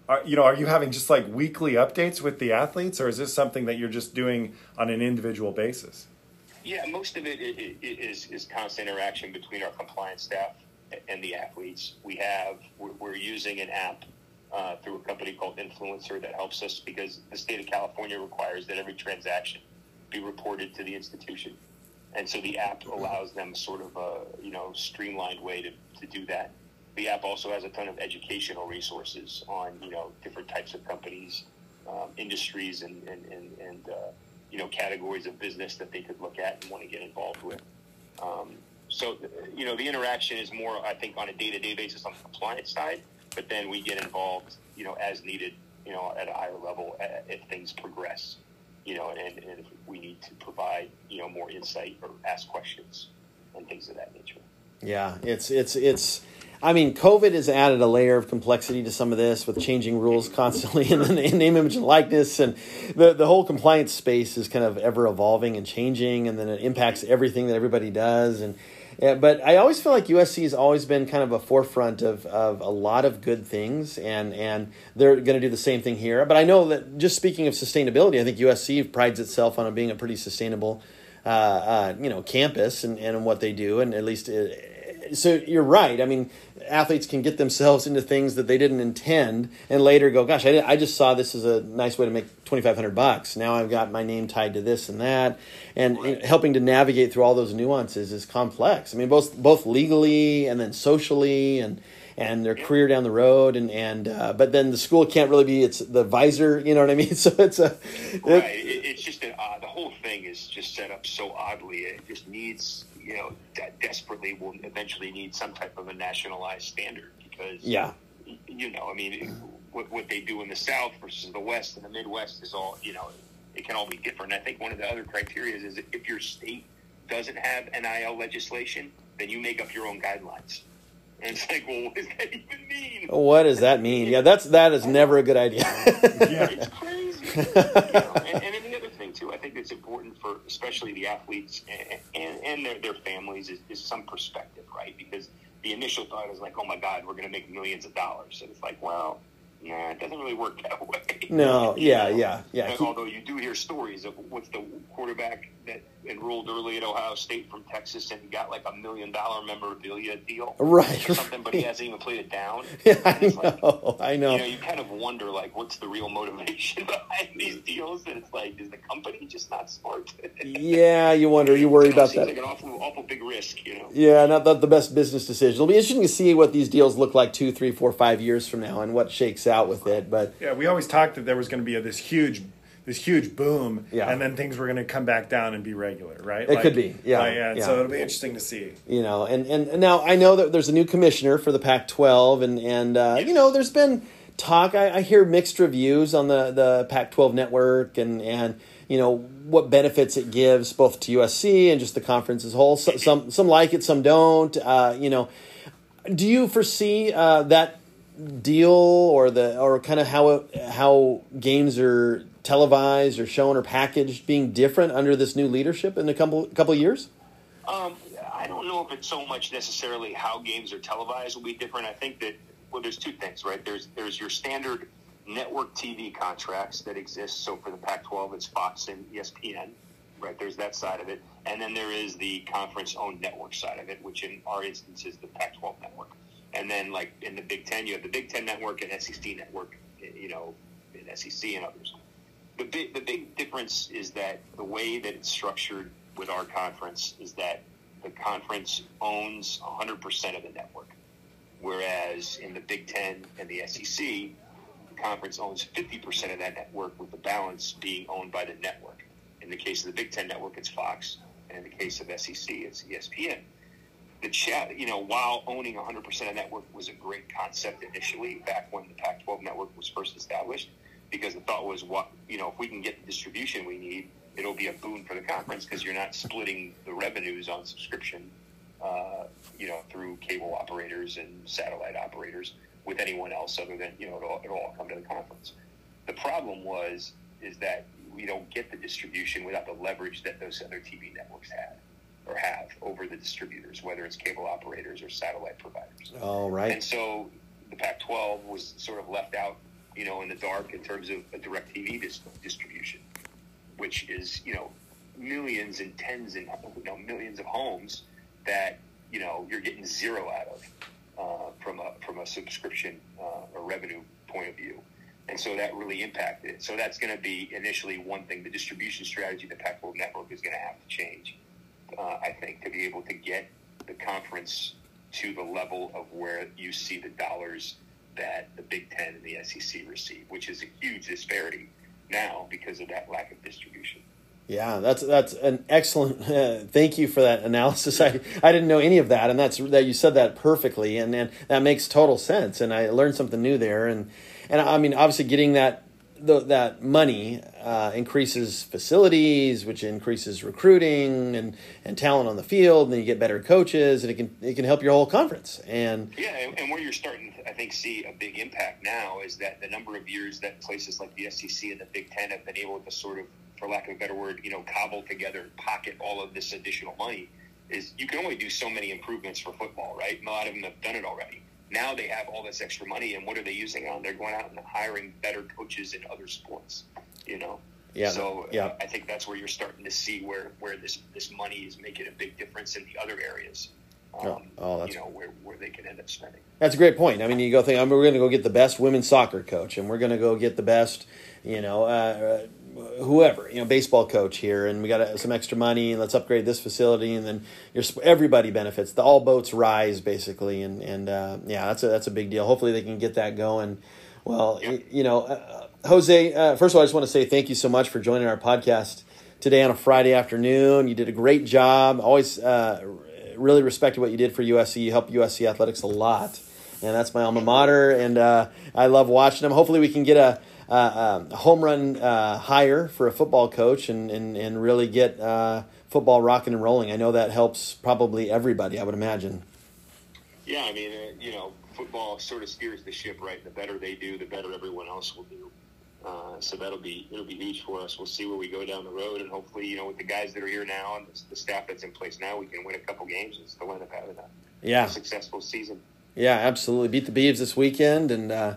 Are, you know, are you having just like weekly updates with the athletes, or is this something that you're just doing on an individual basis? Yeah, most of it is is constant interaction between our compliance staff and the athletes. We have we're, we're using an app uh, through a company called INFLCR that helps us because the state of California requires that every transaction be reported to the institution, and so the app allows them sort of a you know streamlined way to, to do that. The app also has a ton of educational resources on you know different types of companies, um, industries, and and and, and uh, you know categories of business that they could look at and want to get involved with. Um, so you know the interaction is more, I think, on a day-to-day basis on the compliance side, but then we get involved, you know, as needed, you know, at a higher level uh, if things progress, you know, and, and we need to provide, you know, more insight or ask questions and things of that nature. Yeah, it's it's it's. I mean, COVID has added a layer of complexity to some of this with changing rules constantly in the name, image, and likeness, and the the whole compliance space is kind of ever evolving and changing, and then it impacts everything that everybody does. And yeah, but I always feel like USC has always been kind of a forefront of of a lot of good things, and and they're going to do the same thing here. But I know that just speaking of sustainability, I think USC prides itself on being a pretty sustainable, uh, uh, you know, campus and and what they do, and at least. It, so you're right. I mean, athletes can get themselves into things that they didn't intend, and later go, "Gosh, I, I just saw this as a nice way to make twenty five hundred bucks. Now I've got my name tied to this and that." And know, helping to navigate through all those nuances is complex. I mean, both both legally and then socially, and and their career down the road, and and uh, but then the school can't really be it's the visor. You know what I mean? So it's a it- Right. It, it's just an odd. The whole thing is just set up so oddly. It just needs, you know, de- desperately will eventually need some type of a nationalized standard because, yeah. you know, I mean, what, what they do in the South versus the West and the Midwest is all, you know, it can all be different. I think one of the other criteria is if your state doesn't have NIL legislation, then you make up your own guidelines. And it's like, well, what does that even mean? What does that mean? Yeah, that's that is never a good idea. It's crazy. you know? and, and then the other thing too, I think it's important for especially the athletes and, and, and their, their families is, is some perspective, right? Because the initial thought is like, oh my God, we're going to make millions of dollars, and it's like, well, nah, it doesn't really work that way. No, yeah, yeah, yeah. And although you do hear stories of what's the quarterback that enrolled early at Ohio State from Texas and he got like a million dollar memorabilia deal, right, or something, but he hasn't even played it down. Yeah, I know, like, I know. You know, you kind of wonder like, what's the real motivation behind these mm. deals? And it's like, is the company just not smart? yeah, you wonder, you worry it about seems that. Like an awful, awful big risk, you know. Yeah, not the, the best business decision. It'll be interesting to see what these deals look like two, three, four, five years from now, and what shakes out with it. But Yeah, we always talked that there was going to be a, this huge, this huge boom, Yeah. and then things were going to come back down and be regular, right? It could be, yeah, like, yeah, yeah. So it'll be interesting to see. you know, and, and, now I know that there's a new commissioner for the Pac-12, and and uh, you know, there's been talk. I, I hear mixed reviews on the the Pac-12 network, and and you know what benefits it gives both to USC and just the conference as a whole. So, some some like it, some don't. Uh, you know, do you foresee uh, that deal or the or kind of how how games are televised or shown or packaged being different under this new leadership in a couple couple years? Um, I don't know if it's so much necessarily how games are televised will be different. I think that well, there's two things, right? There's there's your standard network TV contracts that exist. So for the Pac-12, it's Fox and ESPN, right? There's that side of it, and then there is the conference-owned network side of it, which in our instance is the Pac-12 network. And then, like in the Big Ten, you have the Big Ten network and SEC network, you know, in SEC and others. The big, the big difference is that the way that it's structured with our conference is that the conference owns 100% of the network, whereas in the Big Ten and the SEC, the conference owns 50% of that network, with the balance being owned by the network. In the case of the Big Ten network, it's Fox, and in the case of SEC, it's ESPN. The chat, you know, while owning 100% of network was a great concept initially, back when the Pac-12 network was first established, because the thought was, what you know, if we can get the distribution we need, it'll be a boon for the conference because you're not splitting the revenues on subscription, uh, you know, through cable operators and satellite operators with anyone else other than you know it'll, it'll all come to the conference. The problem was is that we don't get the distribution without the leverage that those other TV networks had or have over the distributors, whether it's cable operators or satellite providers. All right. And so the Pac-12 was sort of left out, you know, in the dark in terms of a DirecTV dis- distribution, which is, you know, millions and tens and you know, millions of homes that, you know, you're getting zero out of uh, from a from a subscription uh, or revenue point of view. And so that really impacted it. So that's going to be initially one thing. The distribution strategy the Pac-12 network is going to have to change, uh, I think, to be able to get the conference to the level of where you see the dollars that the Big Ten and the SEC receive, which is a huge disparity now because of that lack of distribution. Yeah, that's that's an excellent. Uh, thank you for that analysis. I, I didn't know any of that, and that's that you said that perfectly, and, and that makes total sense. And I learned something new there. And and I mean, obviously, getting that the, that money uh, increases facilities, which increases recruiting and, and talent on the field. And then you get better coaches, and it can it can help your whole conference. And Yeah, and, and where you're starting I think, see a big impact now is that the number of years that places like the SEC and the Big Ten have been able to sort of, for lack of a better word, you know, cobble together, pocket all of this additional money, is you can only do so many improvements for football, right? A lot of them have done it already. Now they have all this extra money, and what are they using it on? They're going out and hiring better coaches in other sports, you know. Yeah, So yeah. I think that's where you're starting to see where, where this this money is making a big difference in the other areas. Um, Oh, oh, that's- you know where, where they can end up spending. That's a great point. I mean, you go think, I mean, we're going to go get the best women's soccer coach, and we're going to go get the best, you know, uh, uh, whoever, you know, baseball coach here, and we got some extra money, and let's upgrade this facility, and then your everybody benefits. The all boats rise, basically, and and uh, yeah, that's a that's a big deal. Hopefully, they can get that going. Well, you know, uh, Jose. Uh, first of all, I just want to say thank you so much for joining our podcast today on a Friday afternoon. You did a great job. Always uh, really respected what you did for USC. You helped USC athletics a lot, and that's my alma mater. And uh, I love watching them. Hopefully, we can get a, a, a home run uh, hire for a football coach and and, and really get uh, football rocking and rolling. I know that helps probably everybody. I would imagine. Yeah, I mean, uh, you know, football sort of steers the ship, right? The better they do, the better everyone else will do. Uh, so that'll be it'll be huge for us. We'll see where we go down the road, and hopefully, you know, with the guys that are here now and the, staff that's in place now, we can win a couple games and still end up having a Yeah, successful season. Yeah, absolutely. Beat the Beavs this weekend, and uh,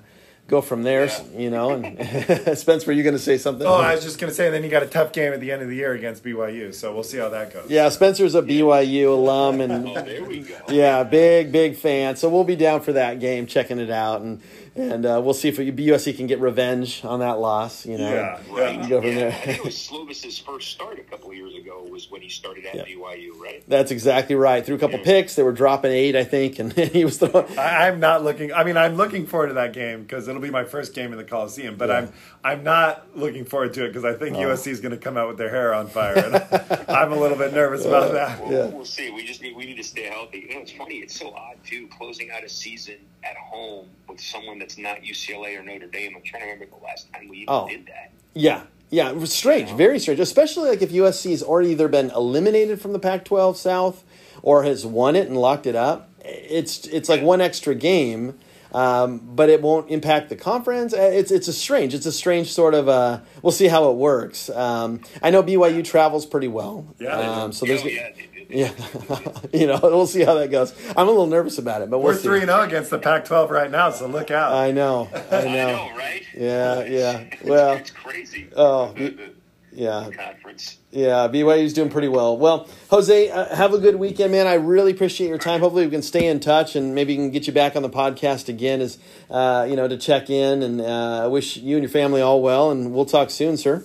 go from there. Yeah. You know, and Spence, were you going to say something? Oh, I was just going to say, then you got a tough game at the end of the year against BYU, so we'll see how that goes. yeah, Spencer's a BYU alum, and Oh, there we go. yeah, big big fan. So we'll be down for that game, checking it out, and and uh, we'll see if USC can get revenge on that loss. You know, Yeah. Right. You go from yeah. there. I think it was Slovis's first start a couple of years ago was when he started at Yeah. BYU, right? That's exactly right. Threw a couple picks. They were dropping eight, I think, and he was throwing. I, I'm not looking. I mean, I'm looking forward to that game because it'll be my first game in the Coliseum. But Yeah. I'm I'm not looking forward to it because I think Oh. USC is going to come out with their hair on fire. And I'm a little bit nervous about that. We'll, Yeah. we'll see. We just need we need to stay healthy. You know, it's funny. It's so odd too, closing out a season at home with someone that's not UCLA or Notre Dame. I'm trying to remember the last time we even Oh. did that. Yeah, yeah, it was strange, very strange. Especially like if USC has already either been eliminated from the Pac-12 South or has won it and locked it up. It's it's like one extra game, um, but it won't impact the conference. Uh, It's it's a strange. It's a strange sort of. Uh, we'll see how it works. Um, I know BYU travels pretty well. Yeah. Um, so there's. oh, yeah, they did. They Yeah, you know, we'll see how that goes. I'm a little nervous about it, but we'll We're see. three and zero against the Pac-12 right now, so look out. I know, I I know. know, right? Yeah, yeah. Well, it's crazy. oh, the, the, Yeah, the conference. Yeah, BYU's doing pretty well. Well, Jose, uh, have a good weekend, man. I really appreciate your time. Hopefully, we can stay in touch and maybe we can get you back on the podcast again, as uh, you know, to check in. And uh, I wish you and your family all well. And we'll talk soon, sir.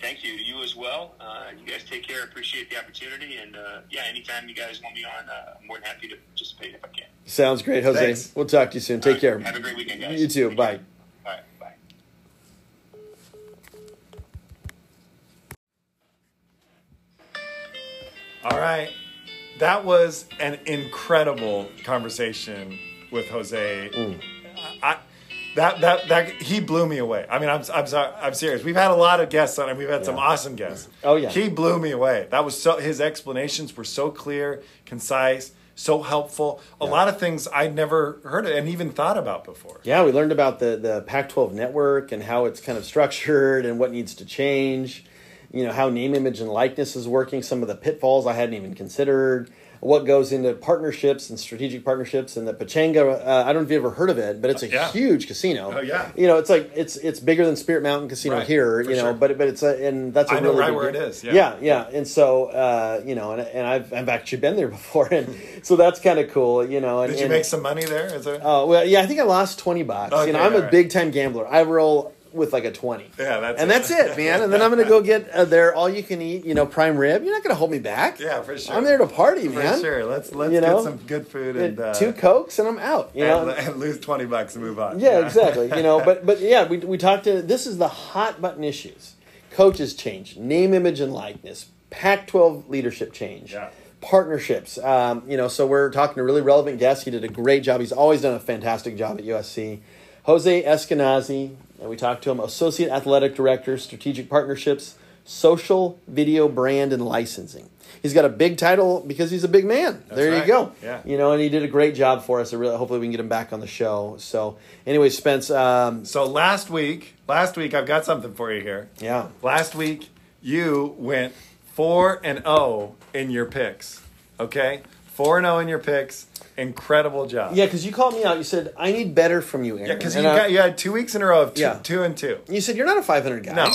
Thank you to you as well. You guys take care. Appreciate the opportunity, and uh, yeah, anytime you guys want me on, uh, I'm more than happy to participate if I can. Sounds great, Jose. Thanks. We'll talk to you soon. All Take right. care. Have a great weekend, guys. You too. Take Bye. care. All right. Bye. All right. That was an incredible conversation with Jose. Mm. That, that, that, he blew me away. I mean, I'm, I'm, sorry, I'm serious. We've had a lot of guests on and we've had some awesome guests. Oh, yeah. He blew me away. That was so, his explanations were so clear, concise, so helpful. A lot of things I'd never heard of and even thought about before. Yeah, we learned about the the Pac-12 network and how it's kind of structured and what needs to change. You know how name, image, and likeness is working. Some of the pitfalls I hadn't even considered. What goes into partnerships and strategic partnerships and the Pechanga. Uh, I don't know if you ever heard of it, but it's a Yeah. huge casino. Oh, yeah. You know, it's like it's it's bigger than Spirit Mountain Casino Right, here. for You know, sure. but but it's a and that's a I know right where deal. it is, yeah. yeah, yeah. And so uh, you know, and, and I've I've actually been there before, and so that's kind of cool. You know, and, Did you and- make some money there? Is there? Oh well, yeah. I think I lost twenty bucks. Okay, you know, I'm a alright. big time gambler. I roll with like a twenty. Yeah, that's it. and it. that's it, man. And then I'm gonna go get uh, their all you can eat, you know, prime rib. You're not gonna hold me back. yeah, for sure. I'm there to party, For man. sure. Let's let's You know? get some good food and, uh, Two cokes and I'm out. You and, know. and lose twenty bucks and move on. Yeah, exactly. You know, but but yeah, we we talked to this is the hot button issues. Coaches change, name, image, and likeness. Pac-12 leadership change. Yeah. Partnerships. Um, you know, so we're talking to really relevant guests. He did a great job. He's always done a fantastic job at USC. Jose Eskenazi, and we talked to him, Associate Athletic Director, Strategic Partnerships, Social Video Brand and Licensing. He's got a big title because he's a big man. there you right. go. Yeah. You know, and he did a great job for us. I really, hopefully, we can get him back on the show. So, anyway, Spence. Um, So last week, last week I've got something for you here. yeah, Last week you went four and zero in your picks. Okay, four and zero in your picks. Incredible job. yeah, because you called me out. You said I need better from you, Aaron. Yeah, because you I- got you had two weeks in a row of two, Yeah. two and two. You said you're not a 500 guy. No.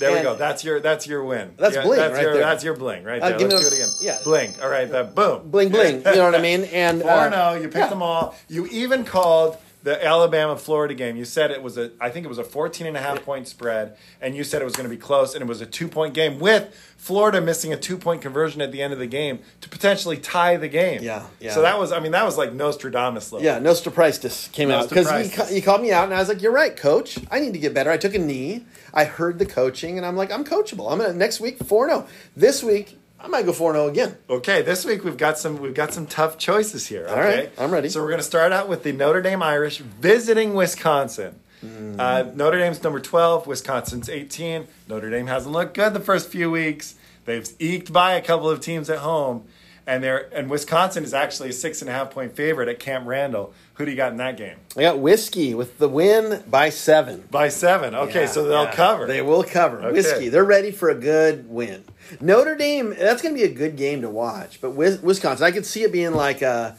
There we go. That's your that's your win. That's bling that's right your, there. That's your bling right Uh, there. Let's a- do it again. yeah. Bling. All right. That boom. Bling bling. You know what I mean? And Four uh, and zero. You picked yeah. them all. You even called the Alabama Florida game. You said it was a. I think it was a 14 and a half point spread, and you said it was going to be close, and it was a two point game with Florida missing a two point conversion at the end of the game to potentially tie the game. Yeah, yeah. So that was. I mean, that was like Nostradamus level. Yeah, Nostraprice came out because he, ca- he called me out, and I was like, "You're right, coach. I need to get better." I took a knee. I heard the coaching, and I'm like, "I'm coachable. I'm gonna next week four zero. Oh. This week I might go four zero again." Okay, this week we've got some we've got some tough choices here. Okay? All right, I'm ready. So we're going to start out with the Notre Dame Irish visiting Wisconsin. Hmm. Uh, Notre Dame's number twelve, Wisconsin's eighteen. Notre Dame hasn't looked good the first few weeks. They've eked by a couple of teams at home, and they're and Wisconsin is actually a six and a half point favorite at Camp Randall. Who do you got in that game? I got whiskey with the win by seven. By seven. Okay, Yeah, so they'll yeah. cover. They will cover. Okay. Whiskey. They're ready for a good win. Notre Dame. That's going to be a good game to watch. But Wisconsin, I could see it being like a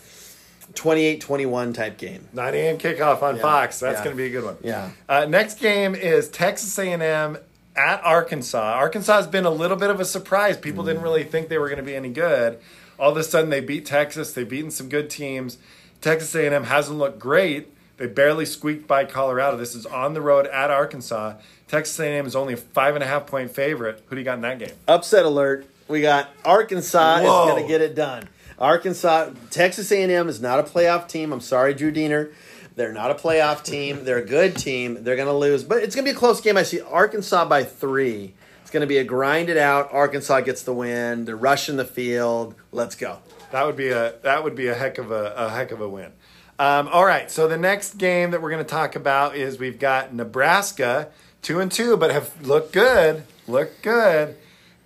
28-21 type game. 9 a.m. kickoff on Yeah. Fox. That's Yeah. going to be a good one. Yeah. Uh, next game is Texas A&M at Arkansas. Arkansas has been a little bit of a surprise. People Mm. didn't really think they were going to be any good. All of a sudden, they beat Texas. They've beaten some good teams. Texas A&M hasn't looked great. They barely squeaked by Colorado. This is on the road at Arkansas. Texas A&M is only a five and a half point favorite. Who do you got in that game? Upset alert. We got Arkansas is Whoa. going to get it done. Arkansas, Texas A&M is not a playoff team. I'm sorry, Drew Diener. They're not a playoff team. They're a good team. They're going to lose, but it's going to be a close game. I see Arkansas by three. It's going to be a grind it out. Arkansas gets the win. They're rushing the field. Let's go. That would be a that would be a heck of a, a heck of a win. Um, all right, so the next game that we're going to talk about is we've got Nebraska two and two, but have looked good, looked good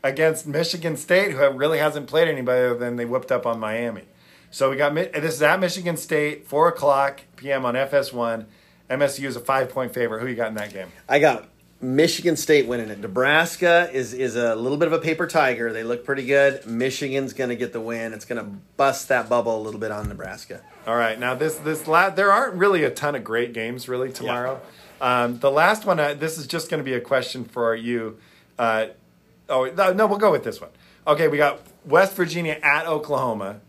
against Michigan State, who really hasn't played anybody other than they whipped up on Miami. So we got this is at Michigan State, four o'clock p.m. on FS1. MSU is a five point favorite. Who you got in that game? I got Michigan State winning it. Nebraska is is a little bit of a paper tiger. They look pretty good. Michigan's going to get the win. It's going to bust that bubble a little bit on Nebraska. All right, now this this la- there aren't really a ton of great games really tomorrow. Um, the last one, uh, this is just going to be a question for you. Uh, oh no, no, we'll go with this one. Okay, we got West Virginia at Oklahoma.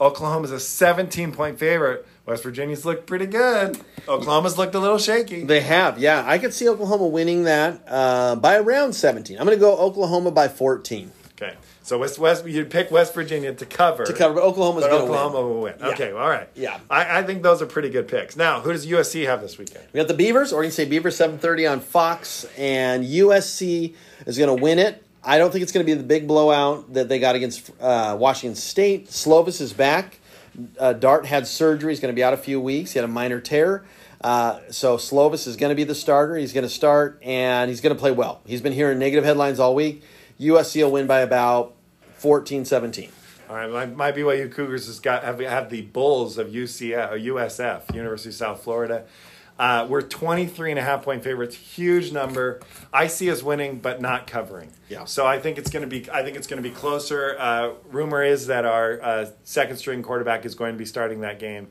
Oklahoma's a 17 point favorite. West Virginia's looked pretty good. Oklahoma's looked a little shaky. They have, yeah. I could see Oklahoma winning that uh, by around 17. I'm going to go Oklahoma by 14 Okay, so West West you pick West Virginia to cover. to cover, but Oklahoma's going to win. Oklahoma will win. Yeah. Okay, all right. Yeah. I, I think those are pretty good picks. Now, who does USC have this weekend? We got the Beavers, Oregon State Beavers, 7:30 on Fox, and USC is going to win it. I don't think it's going to be the big blowout that they got against uh, Washington State. Slovis is back. Uh, Dart had surgery. He's going to be out a few weeks. He had a minor tear. Uh, so Slovis is going to be the starter. He's going to start, and he's going to play well. He's been hearing negative headlines all week. USC will win by about 14 17. All right, my, my BYU Cougars has got have, have the Bulls of UCF, USF, University of South Florida. Uh, we're 23 and a half point favorites, huge number. I see us winning, but not covering. Yeah. So I think it's going to be. I think it's going to be closer. Uh, rumor is that our uh, second string quarterback is going to be starting that game.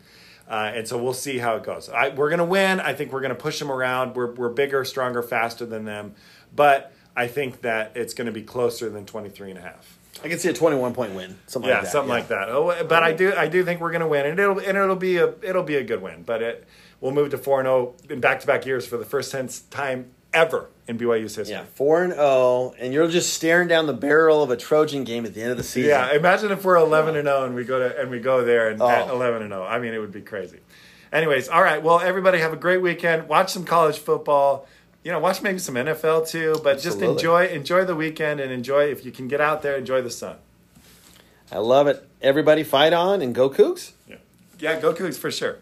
Uh, and so we'll see how it goes. I, we're going to win. I think we're going to push them around. We're, we're bigger, stronger, faster than them. But I think that it's going to be closer than 23 and a half. I can see a 21 point win. Something Yeah, like that. something yeah. like that. Oh, but I do, I do think we're going to win, and it'll, and it'll be a, it'll be a good win. But it, we'll move to four and zero in back to back years for the first time ever in BYU's history. Yeah, four and zero, and you're just staring down the barrel of a Trojan game at the end of the season. Yeah, imagine if we're eleven and zero and we go to and we go there and at Oh. eleven and zero. I mean, it would be crazy. Anyways, all right. Well, everybody have a great weekend. Watch some college football. You know, watch maybe some NFL too. But just enjoy enjoy the weekend and enjoy if you can get out there, enjoy the sun. I love it. Everybody fight on and go Cougs. Yeah, yeah, go Cougs for sure.